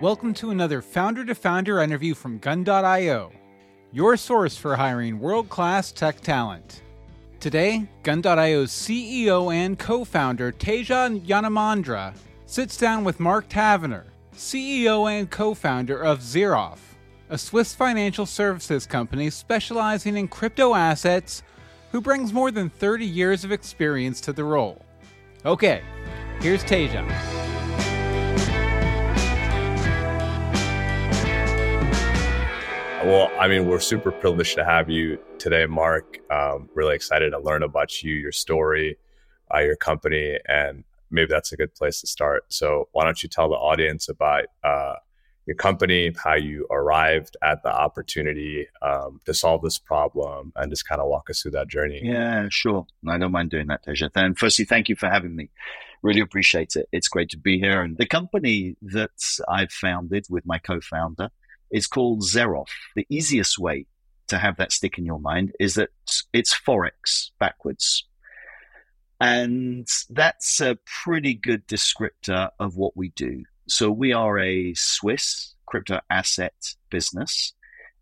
Welcome to another founder to founder interview from Gun.io, your source for hiring world class tech talent. Today, Gun.io's CEO and co founder Teja Yanamandra sits down with Marc Taverner, CEO and co founder of XEROF, a Swiss financial services company specializing in crypto assets who brings more than 30 years of experience to the role. Okay, here's Teja. Well, I mean, we're super privileged to have you today, Marc. Um, really excited to learn about you, your story, uh, your company, and maybe that's a good place to start. So, why don't you tell the audience about uh, your company, how you arrived at the opportunity um, to solve this problem, and just kind of walk us through that journey? Yeah, sure. I don't mind doing that, Teja. And firstly, thank you for having me. Really appreciate it. It's great to be here. And the company that I've founded with my co-founder is called XEROF. The easiest way to have that stick in your mind is that it's Forex backwards. And that's a pretty good descriptor of what we do. So we are a Swiss crypto asset business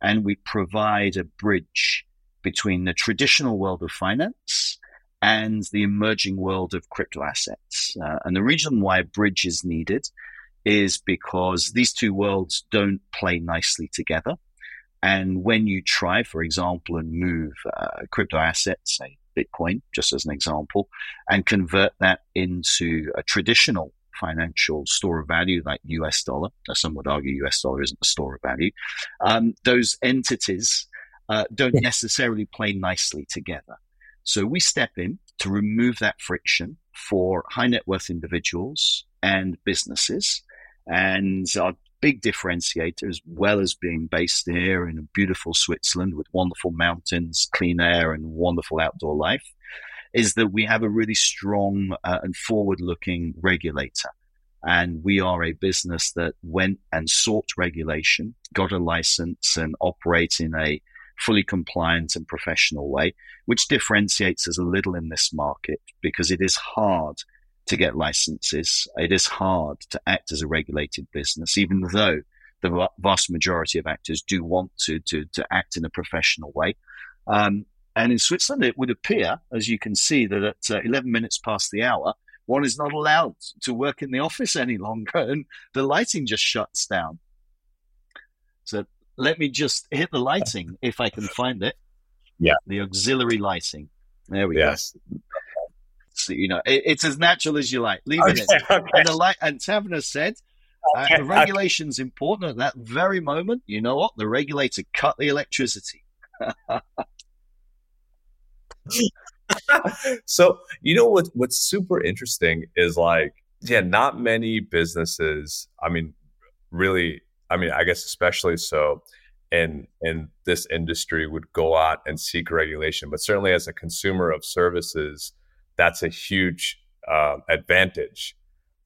and we provide a bridge between the traditional world of finance and the emerging world of crypto assets. Uh, and the reason why a bridge is needed is because these two worlds don't play nicely together. And when you try, for example, and move uh, crypto assets, say Bitcoin, just as an example, and convert that into a traditional financial store of value like US dollar, some would argue US dollar isn't a store of value, um, those entities uh, don't necessarily play nicely together. So we step in to remove that friction for high net worth individuals and businesses and our big differentiator, as well as being based here in a beautiful Switzerland with wonderful mountains, clean air, and wonderful outdoor life, is that we have a really strong uh, and forward looking regulator. And we are a business that went and sought regulation, got a license, and operate in a fully compliant and professional way, which differentiates us a little in this market because it is hard to get licenses. It is hard to act as a regulated business, even though the vast majority of actors do want to to, to act in a professional way. Um, and in Switzerland, it would appear, as you can see, that at uh, 11 minutes past the hour, one is not allowed to work in the office any longer, and the lighting just shuts down. So let me just hit the lighting if I can find it. Yeah, the auxiliary lighting. There we yes. go you know, it, it's as natural as you like. Leave okay, it in. Okay. And, the light, and Taverner said, okay, uh, the regulation's important at that very moment. You know what? The regulator cut the electricity. so you know what? What's super interesting is like, yeah, not many businesses. I mean, really. I mean, I guess especially so in in this industry would go out and seek regulation, but certainly as a consumer of services that's a huge uh, advantage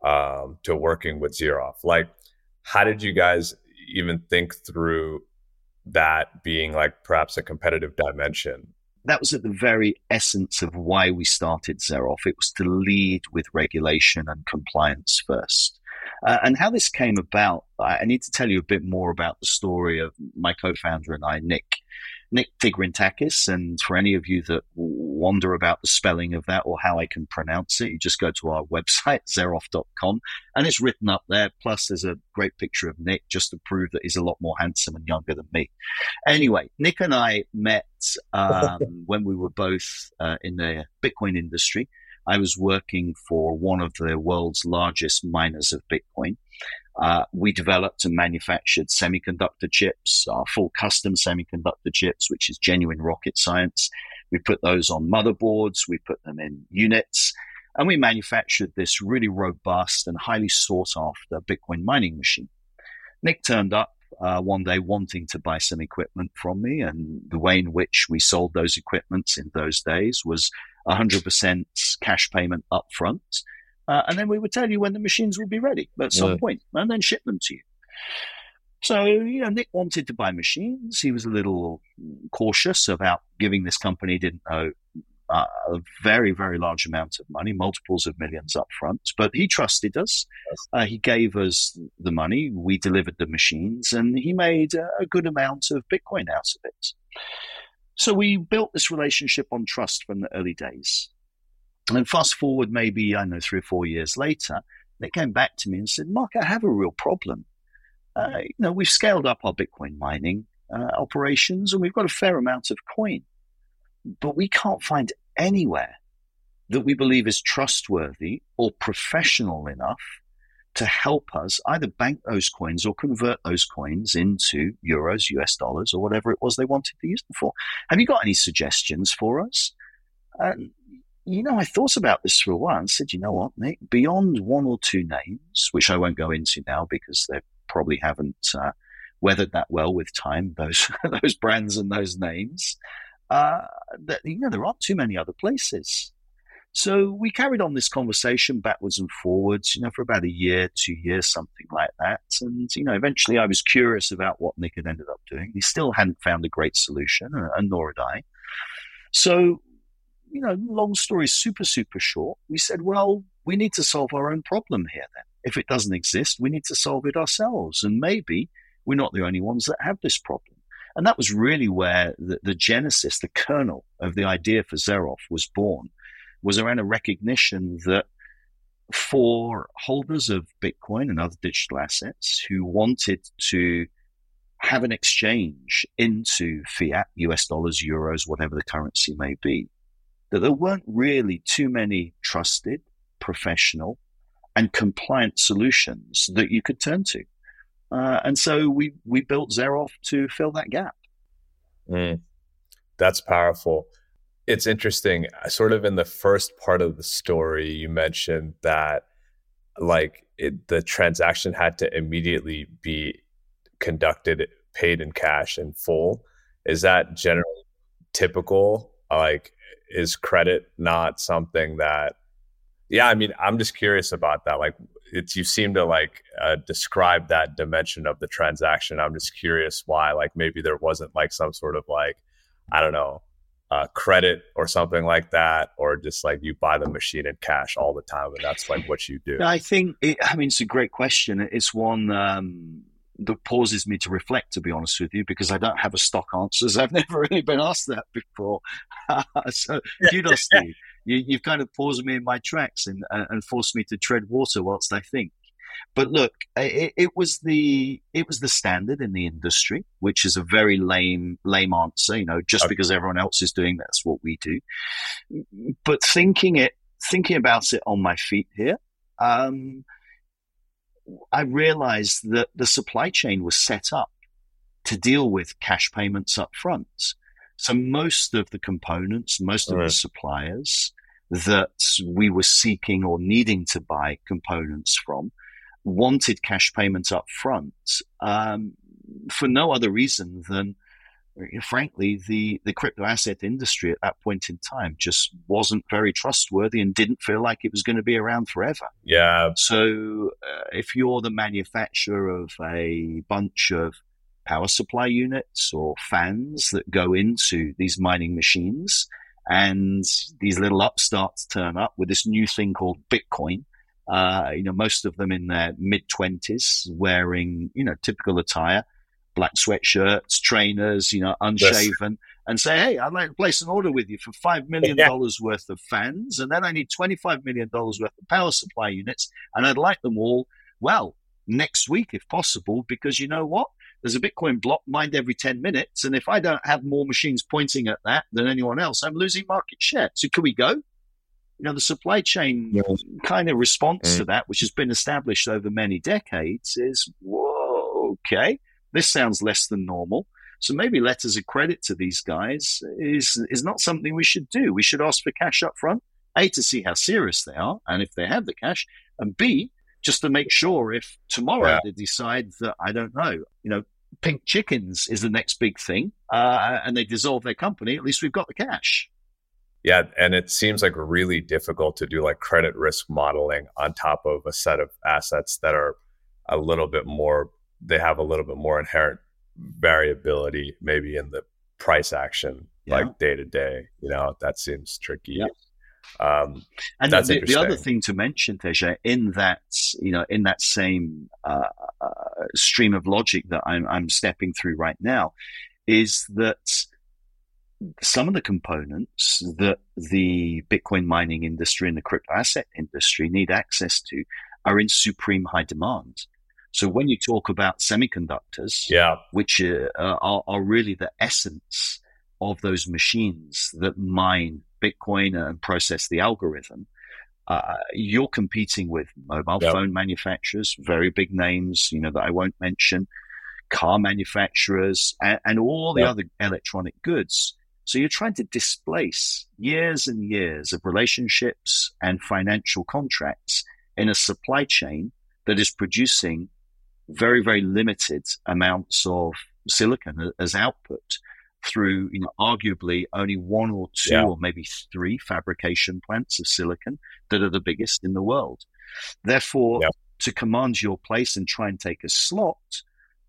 um, to working with XEROF. Like, how did you guys even think through that being like perhaps a competitive dimension? That was at the very essence of why we started XEROF. It was to lead with regulation and compliance first. Uh, and how this came about, I need to tell you a bit more about the story of my co-founder and I, Nick. Nick Tigrintakis. And for any of you that wonder about the spelling of that or how I can pronounce it, you just go to our website, xerof.com, and it's written up there. Plus, there's a great picture of Nick just to prove that he's a lot more handsome and younger than me. Anyway, Nick and I met um, when we were both uh, in the Bitcoin industry. I was working for one of the world's largest miners of Bitcoin. Uh, we developed and manufactured semiconductor chips, our full custom semiconductor chips, which is genuine rocket science. We put those on motherboards, we put them in units, and we manufactured this really robust and highly sought after Bitcoin mining machine. Nick turned up uh, one day wanting to buy some equipment from me, and the way in which we sold those equipments in those days was 100% cash payment upfront uh, and then we would tell you when the machines would be ready at some yeah. point, and then ship them to you. So, you know, Nick wanted to buy machines. He was a little cautious about giving this company, didn't know uh, a very, very large amount of money, multiples of millions up front. But he trusted us. Uh, he gave us the money. We delivered the machines, and he made a good amount of Bitcoin out of it. So we built this relationship on trust from the early days. And fast forward maybe, I know, three or four years later, they came back to me and said, Marc, I have a real problem. Uh, you know, we've scaled up our Bitcoin mining uh, operations and we've got a fair amount of coin, but we can't find anywhere that we believe is trustworthy or professional enough to help us either bank those coins or convert those coins into euros, US dollars, or whatever it was they wanted to use them for. Have you got any suggestions for us? And, you know, I thought about this for a while and said, you know what, Nick, beyond one or two names, which I won't go into now because they probably haven't uh, weathered that well with time, those, those brands and those names, uh, that, you know, there aren't too many other places. So we carried on this conversation backwards and forwards, you know, for about a year, two years, something like that. And, you know, eventually I was curious about what Nick had ended up doing. He still hadn't found a great solution, and nor had I. So, you know, long story super, super short, we said, well, we need to solve our own problem here then. If it doesn't exist, we need to solve it ourselves. And maybe we're not the only ones that have this problem. And that was really where the, the genesis, the kernel of the idea for XEROF was born, was around a recognition that for holders of Bitcoin and other digital assets who wanted to have an exchange into fiat, US dollars, euros, whatever the currency may be, that there weren't really too many trusted, professional, and compliant solutions that you could turn to. Uh, and so we we built XEROF to fill that gap. Mm, that's powerful. It's interesting. Sort of in the first part of the story, you mentioned that like it, the transaction had to immediately be conducted, paid in cash in full. Is that generally typical? Like, is credit not something that? Yeah, I mean, I'm just curious about that. Like, it's you seem to like uh, describe that dimension of the transaction. I'm just curious why, like maybe there wasn't like some sort of like I don't know uh, credit or something like that, or just like you buy the machine in cash all the time, and that's like what you do. I think it, I mean it's a great question. It's one um, that pauses me to reflect, to be honest with you, because I don't have a stock answers. I've never really been asked that before. so kudos to you you, have kind of paused me in my tracks and, uh, and forced me to tread water whilst I think. But look, it, it, was the it was the standard in the industry, which is a very lame lame answer. You know, just okay. because everyone else is doing that's what we do. But thinking it thinking about it on my feet here, um, I realized that the supply chain was set up to deal with cash payments up front. So most of the components, most of right. the suppliers that we were seeking or needing to buy components from wanted cash payments up front um, for no other reason than frankly, the, the crypto asset industry at that point in time just wasn't very trustworthy and didn't feel like it was going to be around forever. Yeah. So uh, if you're the manufacturer of a bunch of power supply units or fans that go into these mining machines. And these little upstarts turn up with this new thing called Bitcoin. Uh, you know, most of them in their mid twenties, wearing you know typical attire, black sweatshirts, trainers, you know, unshaven, yes. and say, "Hey, I'd like to place an order with you for five million dollars yeah. worth of fans, and then I need twenty-five million dollars worth of power supply units, and I'd like them all well next week if possible, because you know what? There's a Bitcoin block mined every 10 minutes. And if I don't have more machines pointing at that than anyone else, I'm losing market share. So can we go? You know, the supply chain kind of response mm. to that, which has been established over many decades, is whoa, okay, this sounds less than normal. So maybe letters of credit to these guys is is not something we should do. We should ask for cash up front, A, to see how serious they are and if they have the cash, and B, just to make sure if tomorrow yeah. they decide that I don't know, you know, pink chickens is the next big thing, uh, and they dissolve their company, at least we've got the cash. Yeah, and it seems like really difficult to do like credit risk modeling on top of a set of assets that are a little bit more. They have a little bit more inherent variability, maybe in the price action Yeah. like day to day. You know, that seems tricky. Yeah. Um, And the, the other thing to mention, Teja, in that you know, in that same uh, uh, stream of logic that I'm, I'm stepping through right now, is that some of the components that the Bitcoin mining industry and the crypto asset industry need access to are in supreme high demand. So when you talk about semiconductors, yeah, which uh, are, are really the essence of those machines that mine Bitcoin and process the algorithm. Uh, you're competing with mobile Yep. phone manufacturers, very big names, you know, that I won't mention, car manufacturers, and, and all the Yep. other electronic goods. So you're trying to displace years and years of relationships and financial contracts in a supply chain that is producing very, very limited amounts of silicon as output through, you know, arguably only one or two Yeah. or maybe three fabrication plants of silicon that are the biggest in the world. Therefore, Yeah. to command your place and try and take a slot,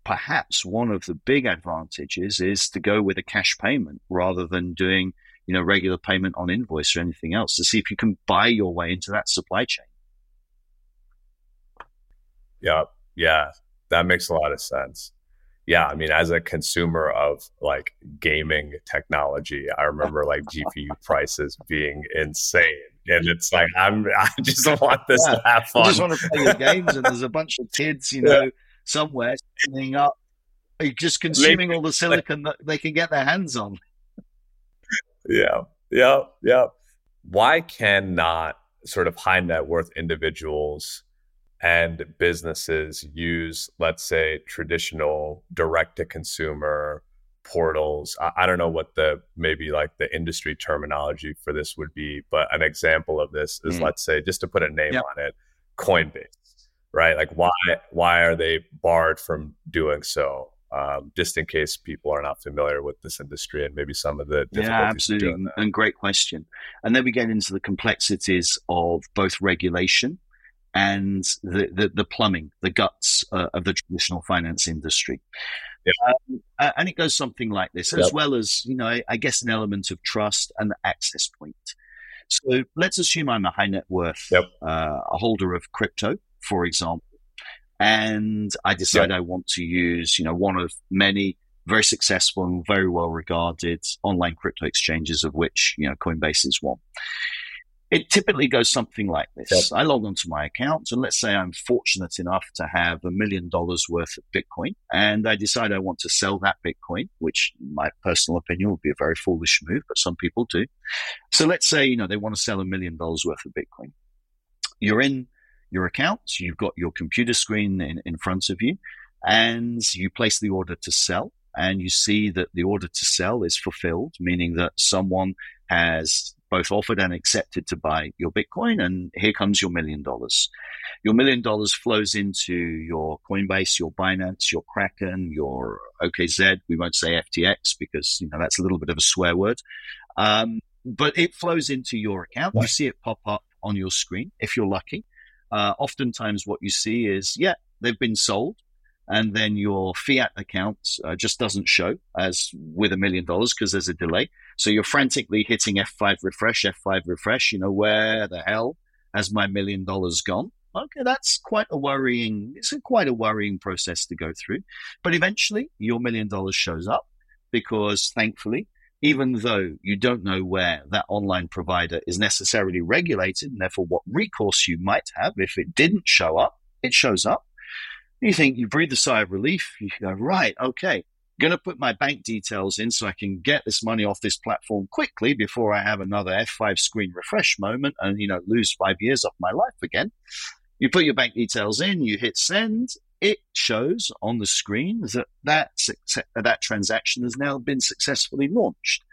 perhaps one of the big advantages is to go with a cash payment rather than doing, you know, regular payment on invoice or anything else to see if you can buy your way into that supply chain. yeah, yeah. That makes a lot of sense. Yeah, I mean, as a consumer of like gaming technology, I remember like GPU prices being insane, and it's like I'm I just want this Yeah. to have You fun. just want to play your games, and there's a bunch of kids, you know, somewhere standing up, just consuming all the silicon that they can get their hands on. Yeah, yeah, yeah. Why cannot sort of high net worth individuals and businesses use, let's say, traditional direct to consumer portals? I, I don't know what the maybe like the industry terminology for this would be, but an example of this is, Mm. let's say, just to put a name Yep. on it, Coinbase, right? Like, why why are they barred from doing so? Um, just in case people are not familiar with this industry and maybe some of the difficulties Yeah, absolutely. And great question. And then we get into the complexities of both regulation and the, the, the plumbing, the guts uh, of the traditional finance industry. Yeah. Um, and it goes something like this, as well as, you know, I, guess an element of trust and the access point. So let's assume I'm a high net worth Yep. uh, a holder of crypto, for example, and I decide I want to use, you know, one of many very successful and very well regarded online crypto exchanges, of which you know Coinbase is one. It typically goes something like this. Yep. I log onto my account, and let's say I'm fortunate enough to have a million dollars worth of Bitcoin, and I decide I want to sell that Bitcoin, which, in my personal opinion, would be a very foolish move, but some people do. So let's say you know they want to sell a million dollars worth of Bitcoin. You're in your account, you've got your computer screen in, in front of you, and you place the order to sell and you see that the order to sell is fulfilled, meaning that someone has both offered and accepted to buy your Bitcoin, and here comes your million dollars. Your million dollars flows into your Coinbase, your Binance, your Kraken, your OKX. We won't say FTX because you know that's a little bit of a swear word, um, but it flows into your account. You see it pop up on your screen if you're lucky. Uh, oftentimes, what you see is, yeah, they've been sold and then your fiat account uh, just doesn't show as with a million dollars because there's a delay. So you're frantically hitting F5 refresh, F5 refresh. You know, where the hell has my million dollars gone? Okay, that's quite a worrying, it's a quite a worrying process to go through. But eventually your million dollars shows up because thankfully, even though you don't know where that online provider is necessarily regulated and therefore what recourse you might have if it didn't show up, it shows up you think you breathe a sigh of relief. You go, right, okay, going to put my bank details in so I can get this money off this platform quickly before I have another F5 screen refresh moment and, you know, lose five years off my life again. You put your bank details in, you hit send. It shows on the screen that that, that transaction has now been successfully launched.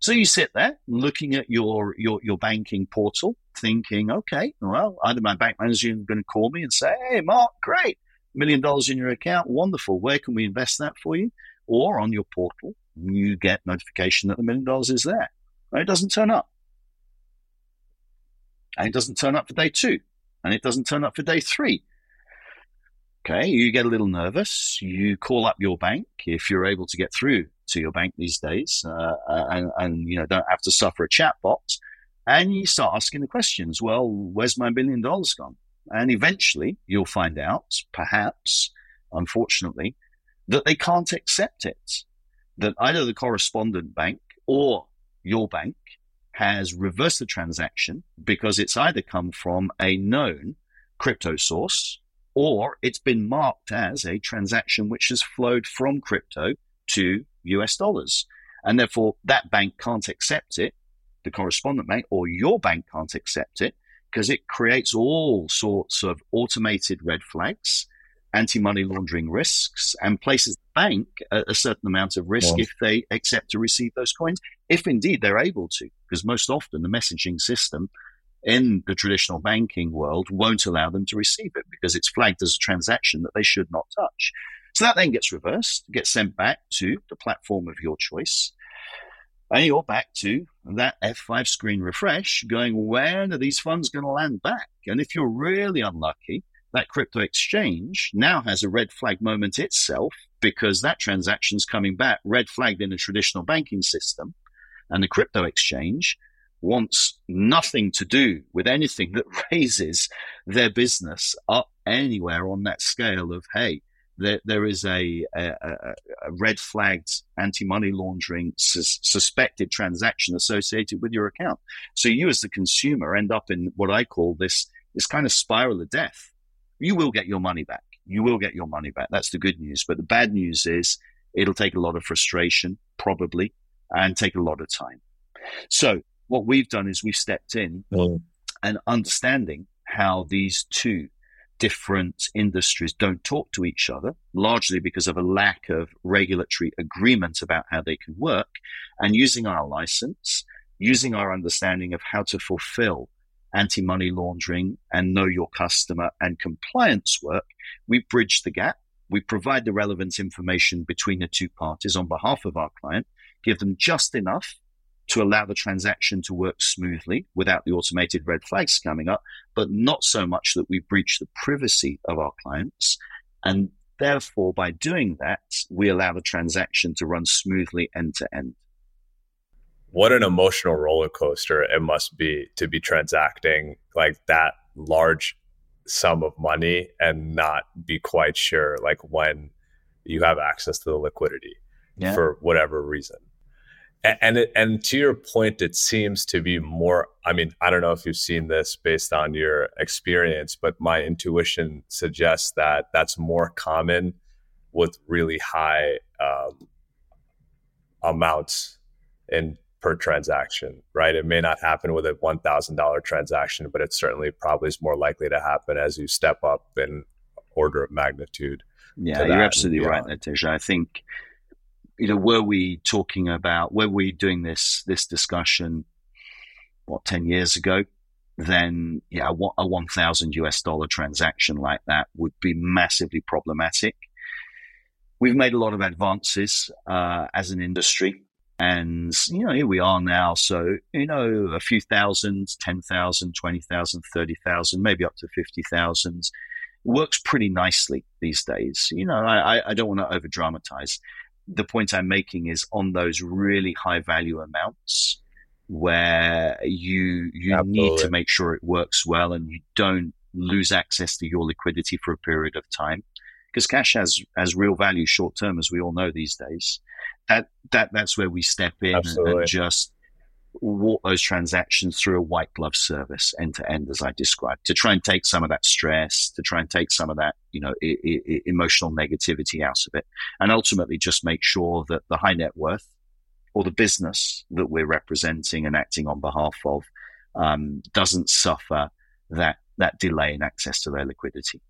So you sit there looking at your, your, your banking portal, thinking, okay, well, either my bank manager is going to call me and say, hey, Marc, great million dollars in your account. Wonderful. Where can we invest that for you? Or on your portal, you get notification that the million dollars is there. And it doesn't turn up. And it doesn't turn up for day two. And it doesn't turn up for day three. Okay, you get a little nervous. You call up your bank if you're able to get through to your bank these days, uh, and, and you know don't have to suffer a chat chatbot. And you start asking the questions. Well, where's my million dollars gone? And eventually, you'll find out, perhaps, unfortunately, that they can't accept it. That either the correspondent bank or your bank has reversed the transaction because it's either come from a known crypto source or it's been marked as a transaction which has flowed from crypto to US dollars. And therefore, that bank can't accept it, the correspondent bank, or your bank can't accept it because it creates all sorts of automated red flags, anti money laundering risks, and places the bank at a certain amount of risk if they accept to receive those coins, if indeed they're able to, because most often the messaging system in the traditional banking world won't allow them to receive it because it's flagged as a transaction that they should not touch. So that then gets reversed, gets sent back to the platform of your choice. And you're back to that F5 screen refresh going, when are these funds going to land back? And if you're really unlucky, that crypto exchange now has a red flag moment itself because that transaction's coming back red flagged in a traditional banking system. And the crypto exchange wants nothing to do with anything that raises their business up anywhere on that scale of, hey, there, there is a, a, a red flagged anti money laundering sus- suspected transaction associated with your account. So you, as the consumer, end up in what I call this this kind of spiral of death. You will get your money back. You will get your money back. That's the good news. But the bad news is it'll take a lot of frustration, probably, and take a lot of time. So what we've done is we've stepped in mm. and understanding how these two different industries don't talk to each other, largely because of a lack of regulatory agreement about how they can work, and using our license, using our understanding of how to fulfill anti money laundering and know your customer and compliance work, we bridge the gap. We provide the relevant information between the two parties on behalf of our client, give them just enough to allow the transaction to work smoothly without the automated red flags coming up, but not so much that we breach the privacy of our clients. And therefore, by doing that, we allow the transaction to run smoothly end to end. What an emotional roller coaster it must be to be transacting like that large sum of money and not be quite sure like when you have access to the liquidity yeah. for whatever reason and it, and to your point it seems to be more i mean i don't know if you've seen this based on your experience but my intuition suggests that that's more common with really high um, amounts in per transaction right it may not happen with a $1000 transaction but it certainly probably is more likely to happen as you step up in order of magnitude yeah you're absolutely right Natasha. i think you know, were we talking about, were we doing this, this discussion, what, 10 years ago? Then, yeah, a 1000 US dollar transaction like that would be massively problematic. We've made a lot of advances uh, as an industry. And, you know, here we are now. So, you know, a few thousand, 10,000, 20,000, 30,000, maybe up to 50,000 works pretty nicely these days. You know, I, I don't want to over dramatize the point I'm making is on those really high value amounts where you you Absolutely. need to make sure it works well and you don't lose access to your liquidity for a period of time. Because cash has has real value short term as we all know these days. That that that's where we step in and, and just walk those transactions through a white glove service end to end, as I described, to try and take some of that stress, to try and take some of that, you know, I- I- emotional negativity out of it, and ultimately just make sure that the high net worth or the business that we're representing and acting on behalf of um, doesn't suffer that that delay in access to their liquidity.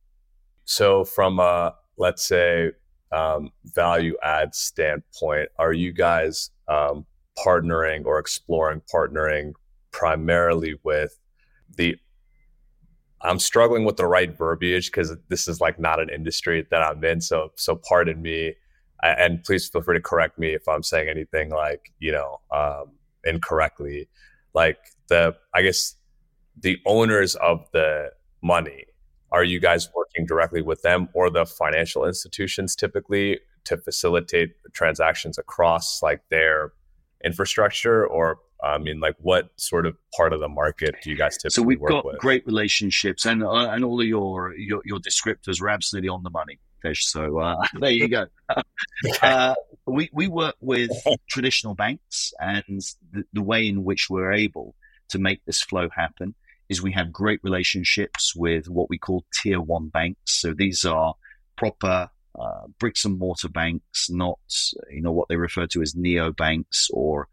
So, from a let's say um, value add standpoint, are you guys um, partnering or exploring partnering primarily with the I'm struggling with the right verbiage because this is like not an industry that I'm in. So so pardon me, and please feel free to correct me if I'm saying anything like you know um, incorrectly. Like the I guess the owners of the money. Are you guys working directly with them or the financial institutions typically to facilitate transactions across like their infrastructure or I mean, like what sort of part of the market do you guys typically So we've got with? great relationships, and uh, and all of your, your, your descriptors are absolutely on the money, Fish. So uh, there you go. uh, we we work with traditional banks, and the, the way in which we're able to make this flow happen is we have great relationships with what we call tier one banks. So these are proper uh, bricks and mortar banks, not you know what they refer to as neo banks or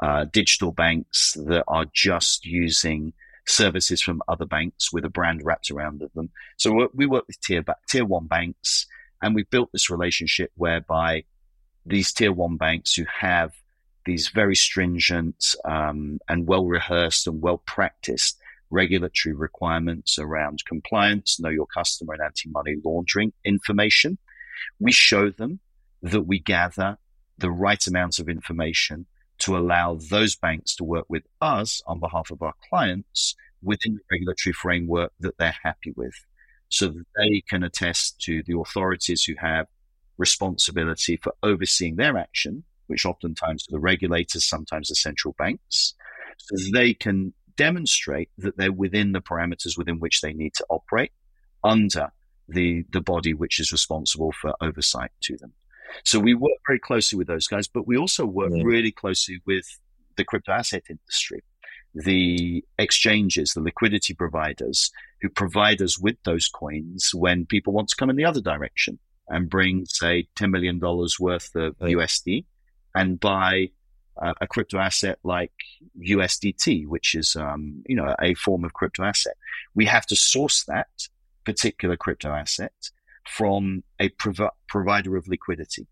uh, digital banks that are just using services from other banks with a brand wrapped around them. So we work with tier tier one banks, and we've built this relationship whereby these tier one banks who have these very stringent um, and well rehearsed and well practiced regulatory requirements around compliance, know your customer, and anti money laundering information. We show them that we gather the right amount of information to allow those banks to work with us on behalf of our clients within the regulatory framework that they're happy with. So that they can attest to the authorities who have responsibility for overseeing their action, which oftentimes are the regulators, sometimes the central banks, so they can demonstrate that they're within the parameters within which they need to operate under the, the body which is responsible for oversight to them. So we work very closely with those guys, but we also work yeah. really closely with the crypto asset industry, the exchanges, the liquidity providers who provide us with those coins when people want to come in the other direction and bring, say, $10 million worth of. USD and buy uh, a crypto asset like USDT, which is, um, you know, a form of crypto asset. We have to source that particular crypto asset from a prov- provider of liquidity.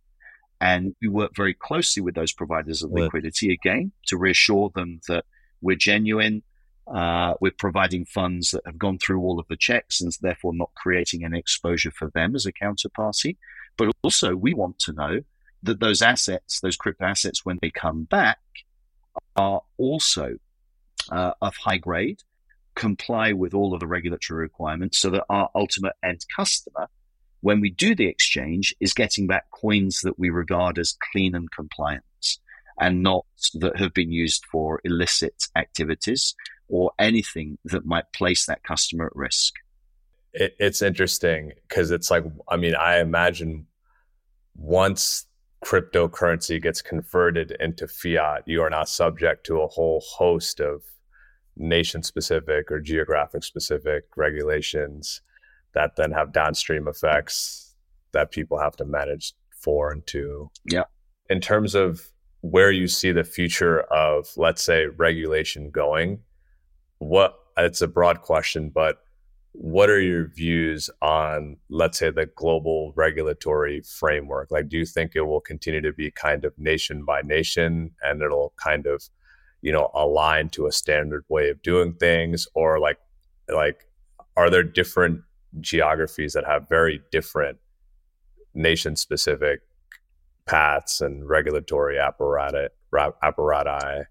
And we work very closely with those providers of liquidity again to reassure them that we're genuine. Uh, we're providing funds that have gone through all of the checks and therefore not creating any exposure for them as a counterparty. But also, we want to know that those assets, those crypto assets, when they come back, are also uh, of high grade, comply with all of the regulatory requirements so that our ultimate end customer when we do the exchange is getting back coins that we regard as clean and compliant and not that have been used for illicit activities or anything that might place that customer at risk. It, it's interesting because it's like, I mean, I imagine once cryptocurrency gets converted into fiat, you are not subject to a whole host of nation specific or geographic specific regulations that then have downstream effects that people have to manage for and to. Yeah. In terms of where you see the future of, let's say, regulation going, what it's a broad question, but what are your views on, let's say, the global regulatory framework? Like, do you think it will continue to be kind of nation by nation and it'll kind of, you know, align to a standard way of doing things? Or like, like, are there different geographies that have very different nation specific paths and regulatory apparatus apparati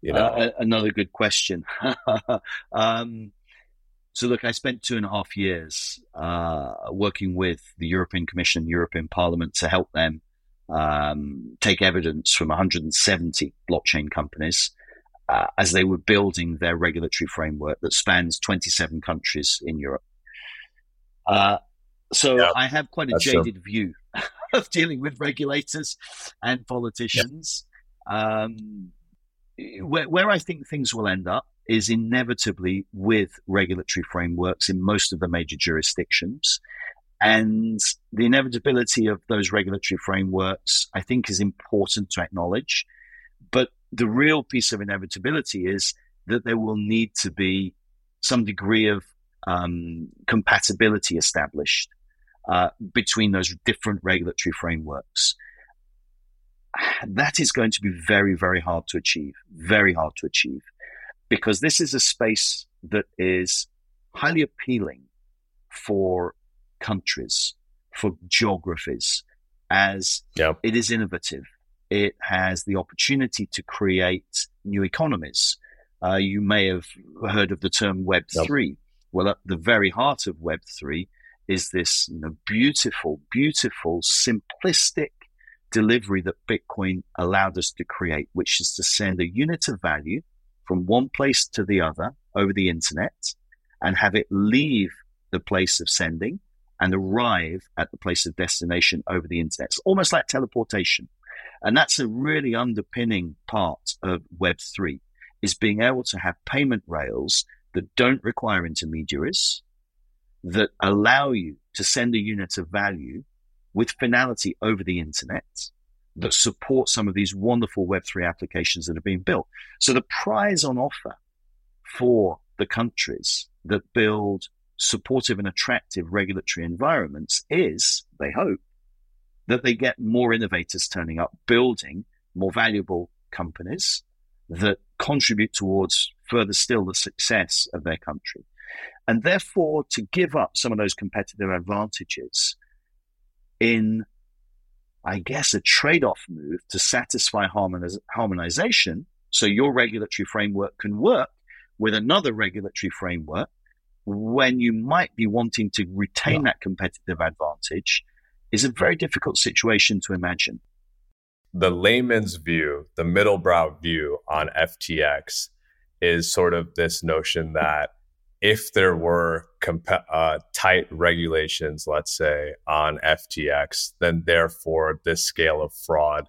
you know uh, another good question um, so look i spent two and a half years uh, working with the european commission european parliament to help them um, take evidence from 170 blockchain companies uh, as they were building their regulatory framework that spans 27 countries in europe uh, so yeah, I have quite a jaded true. view of dealing with regulators and politicians. Yeah. Um, where, where I think things will end up is inevitably with regulatory frameworks in most of the major jurisdictions. And the inevitability of those regulatory frameworks, I think, is important to acknowledge. But the real piece of inevitability is that there will need to be some degree of um, compatibility established uh, between those different regulatory frameworks. That is going to be very, very hard to achieve, very hard to achieve, because this is a space that is highly appealing for countries, for geographies, as yep. it is innovative. It has the opportunity to create new economies. Uh, you may have heard of the term Web3. Yep. Well, at the very heart of Web3 is this you know, beautiful, beautiful, simplistic delivery that Bitcoin allowed us to create, which is to send a unit of value from one place to the other over the internet and have it leave the place of sending and arrive at the place of destination over the internet. It's almost like teleportation. And that's a really underpinning part of Web3 is being able to have payment rails that don't require intermediaries, that allow you to send a unit of value with finality over the internet that support some of these wonderful Web3 applications that are being built. So the prize on offer for the countries that build supportive and attractive regulatory environments is, they hope, that they get more innovators turning up, building more valuable companies that contribute towards further still the success of their country. And therefore, to give up some of those competitive advantages in, I guess, a trade off move to satisfy harmoniz- harmonization so your regulatory framework can work with another regulatory framework when you might be wanting to retain yeah. that competitive advantage is a very difficult situation to imagine. The layman's view, the middle brow view on FTX is sort of this notion that if there were comp- uh, tight regulations, let's say, on FTX, then therefore this scale of fraud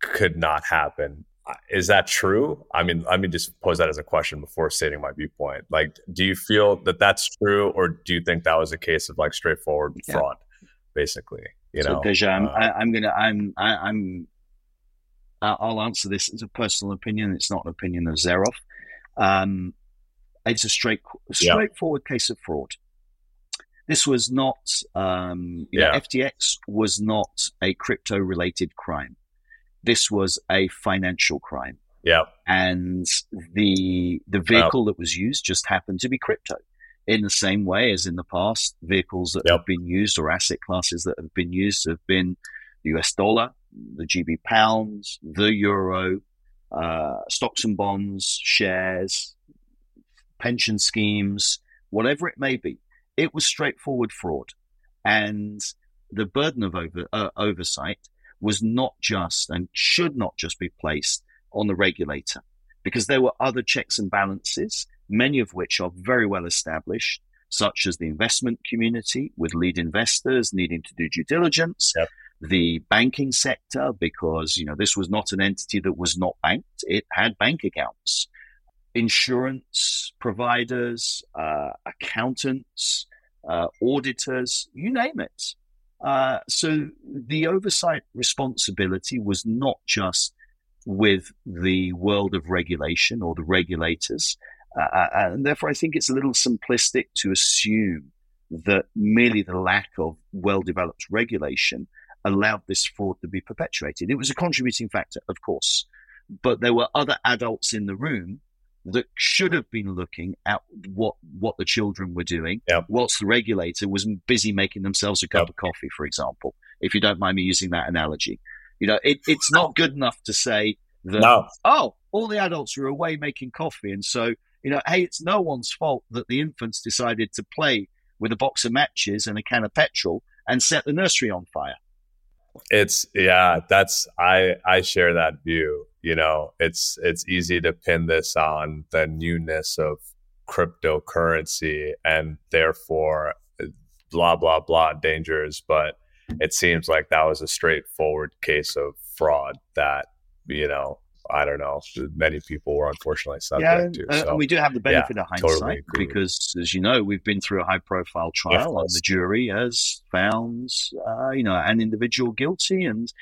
could not happen is that true? I mean, let me just pose that as a question before stating my viewpoint. Like, do you feel that that's true, or do you think that was a case of like straightforward yeah. fraud, basically? You so, know, Teja, I'm, uh, I, am gonna, I'm, I, am i am I'll answer this as a personal opinion. It's not an opinion of XEROF. Um, it's a straight, straightforward yeah. case of fraud. This was not, um, yeah. Know, FTX was not a crypto related crime this was a financial crime. Yeah. And the the vehicle that was used just happened to be crypto. In the same way as in the past, vehicles that yep. have been used or asset classes that have been used have been the US dollar, the GB pounds, the euro, uh, stocks and bonds, shares, pension schemes, whatever it may be. It was straightforward fraud. And the burden of over, uh, oversight was not just and should not just be placed on the regulator because there were other checks and balances, many of which are very well established, such as the investment community with lead investors needing to do due diligence. Yep. The banking sector, because you know this was not an entity that was not banked; it had bank accounts. Insurance providers, uh, accountants, uh, auditors, you name it. Uh, so the oversight responsibility was not just with the world of regulation or the regulators. Uh, uh, and therefore, I think it's a little simplistic to assume that merely the lack of well developed regulation allowed this fraud to be perpetuated. It was a contributing factor, of course, but there were other adults in the room that should have been looking at what what the children were doing yep. whilst the regulator was busy making themselves a cup yep. of coffee, for example. If you don't mind me using that analogy, you know, it, it's not good enough to say that no. oh, all the adults are away making coffee, and so you know, hey, it's no one's fault that the infants decided to play with a box of matches and a can of petrol and set the nursery on fire. It's yeah, that's I I share that view you know it's it's easy to pin this on the newness of cryptocurrency and therefore blah blah blah dangers but it seems like that was a straightforward case of fraud that you know I don't know. Many people were unfortunately subject yeah, to. So, we do have the benefit yeah, of hindsight totally because, as you know, we've been through a high-profile trial, yeah, and the jury has found, uh, you know, an individual guilty, and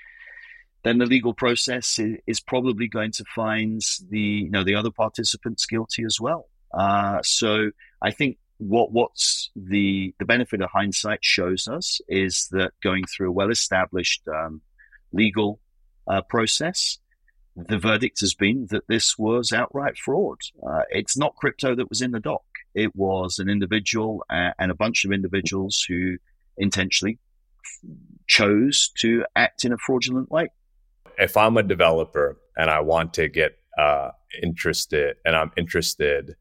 then the legal process is probably going to find the you know the other participants guilty as well. Uh, so I think what what's the the benefit of hindsight shows us is that going through a well established um, legal uh, process, the verdict has been that this was outright fraud. Uh, it's not crypto that was in the dock; it was an individual uh, and a bunch of individuals who intentionally chose to act in a fraudulent way if I'm a developer and I want to get uh, interested and I'm interested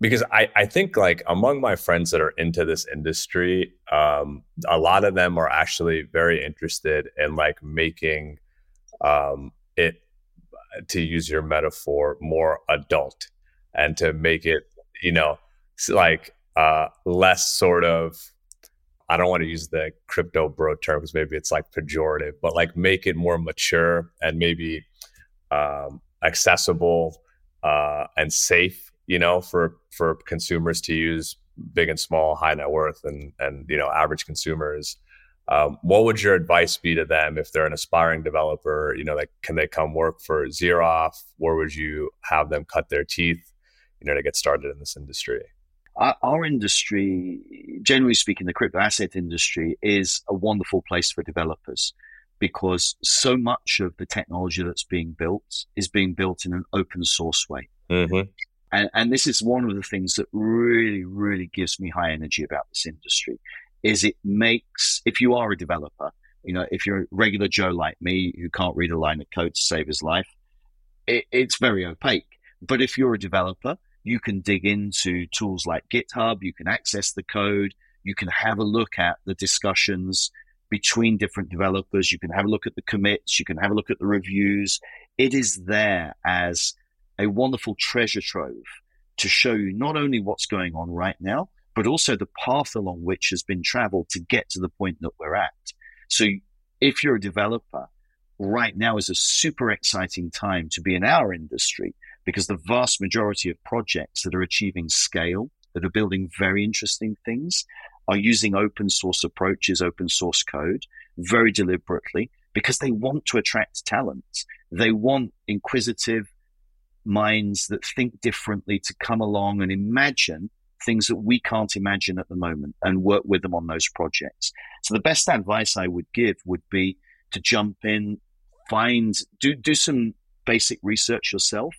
because I, I think like among my friends that are into this industry, um, a lot of them are actually very interested in like making um, it, to use your metaphor, more adult and to make it, you know, like uh, less sort of, I don't want to use the crypto bro term because maybe it's like pejorative, but like make it more mature and maybe um, accessible uh, and safe you know, for for consumers to use, big and small, high net worth, and and you know, average consumers. Um, what would your advice be to them if they're an aspiring developer? You know, like can they come work for XEROF? Where would you have them cut their teeth? You know, to get started in this industry. Our, our industry, generally speaking, the crypto asset industry is a wonderful place for developers because so much of the technology that's being built is being built in an open source way. Mm-hmm. And, and this is one of the things that really, really gives me high energy about this industry is it makes, if you are a developer, you know, if you're a regular Joe like me who can't read a line of code to save his life, it, it's very opaque. But if you're a developer, you can dig into tools like GitHub, you can access the code, you can have a look at the discussions between different developers, you can have a look at the commits, you can have a look at the reviews. It is there as a wonderful treasure trove to show you not only what's going on right now, but also the path along which has been traveled to get to the point that we're at. So if you're a developer, right now is a super exciting time to be in our industry because the vast majority of projects that are achieving scale, that are building very interesting things, are using open source approaches, open source code very deliberately because they want to attract talent. They want inquisitive, minds that think differently to come along and imagine things that we can't imagine at the moment and work with them on those projects. So the best advice I would give would be to jump in, find, do, do some basic research yourself,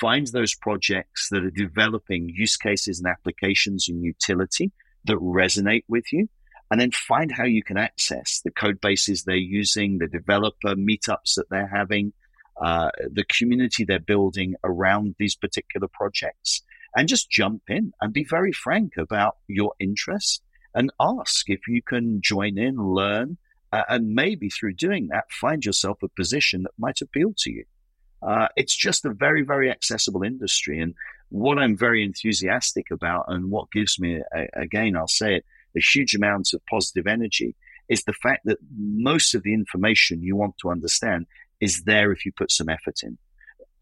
find those projects that are developing use cases and applications and utility that resonate with you. And then find how you can access the code bases they're using, the developer meetups that they're having, uh, the community they're building around these particular projects and just jump in and be very frank about your interest and ask if you can join in, learn, uh, and maybe through doing that, find yourself a position that might appeal to you. Uh, it's just a very, very accessible industry. And what I'm very enthusiastic about and what gives me, a, again, I'll say it, a huge amount of positive energy is the fact that most of the information you want to understand is there if you put some effort in.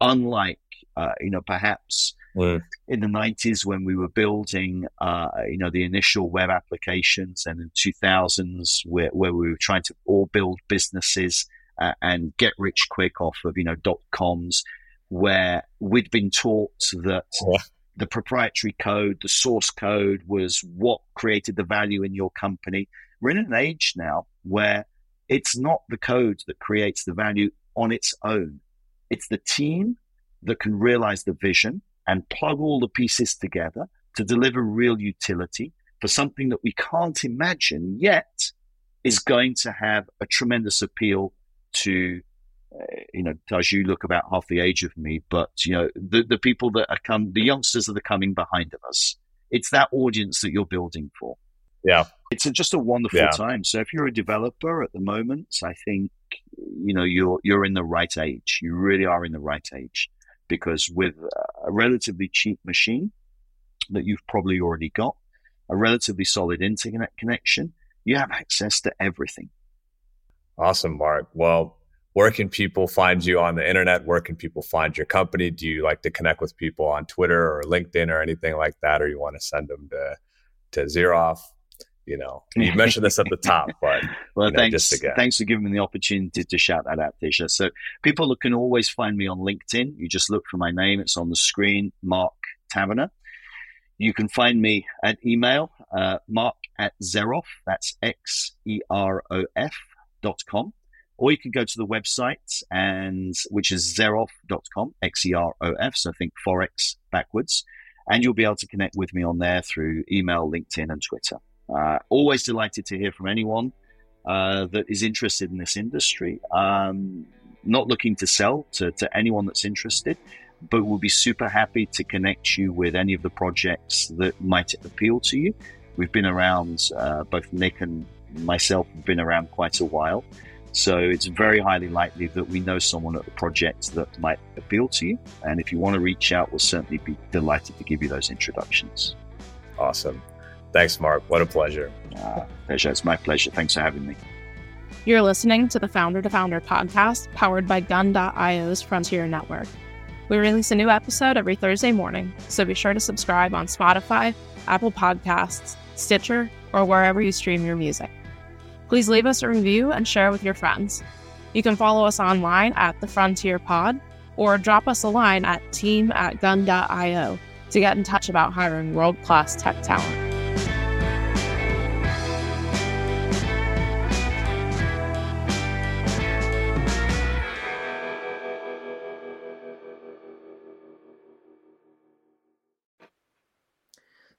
Unlike, uh, you know, perhaps mm. in the 90s when we were building, uh, you know, the initial web applications and in 2000s where, where we were trying to all build businesses uh, and get rich quick off of, you know, dot coms, where we'd been taught that yeah. the proprietary code, the source code was what created the value in your company. We're in an age now where it's not the code that creates the value on its own. It's the team that can realize the vision and plug all the pieces together to deliver real utility for something that we can't imagine yet is going to have a tremendous appeal to uh, you know, as you look about half the age of me, but you know, the, the people that are come, the youngsters that are coming behind of us, it's that audience that you're building for. Yeah. It's a, just a wonderful yeah. time. So if you're a developer at the moment, I think you know you're you're in the right age. You really are in the right age because with a relatively cheap machine that you've probably already got, a relatively solid internet connection, you have access to everything. Awesome, Marc. Well, where can people find you on the internet? Where can people find your company? Do you like to connect with people on Twitter or LinkedIn or anything like that, or you want to send them to to XEROF? You know, you mentioned this at the top, but well, know, thanks, thanks for giving me the opportunity to shout that out, Teja. So people can always find me on LinkedIn. You just look for my name; it's on the screen, Marc Taverner. You can find me at email, uh, mark at XEROF, that's X E R O F dot com. Or you can go to the website and which is xerof.com, X E R O F. So I think Forex backwards. And you'll be able to connect with me on there through email, LinkedIn, and Twitter. Uh, always delighted to hear from anyone uh, that is interested in this industry. Um, not looking to sell to, to anyone that's interested, but we'll be super happy to connect you with any of the projects that might appeal to you. We've been around, uh, both Nick and myself have been around quite a while. So it's very highly likely that we know someone at the project that might appeal to you. And if you want to reach out, we'll certainly be delighted to give you those introductions. Awesome. Thanks, Marc. What a pleasure. Uh, pleasure. It's my pleasure. Thanks for having me. You're listening to the Founder to Founder podcast powered by Gun.io's Frontier Network. We release a new episode every Thursday morning, so be sure to subscribe on Spotify, Apple Podcasts, Stitcher, or wherever you stream your music. Please leave us a review and share with your friends. You can follow us online at the Frontier Pod or drop us a line at team at gun.io to get in touch about hiring world class tech talent.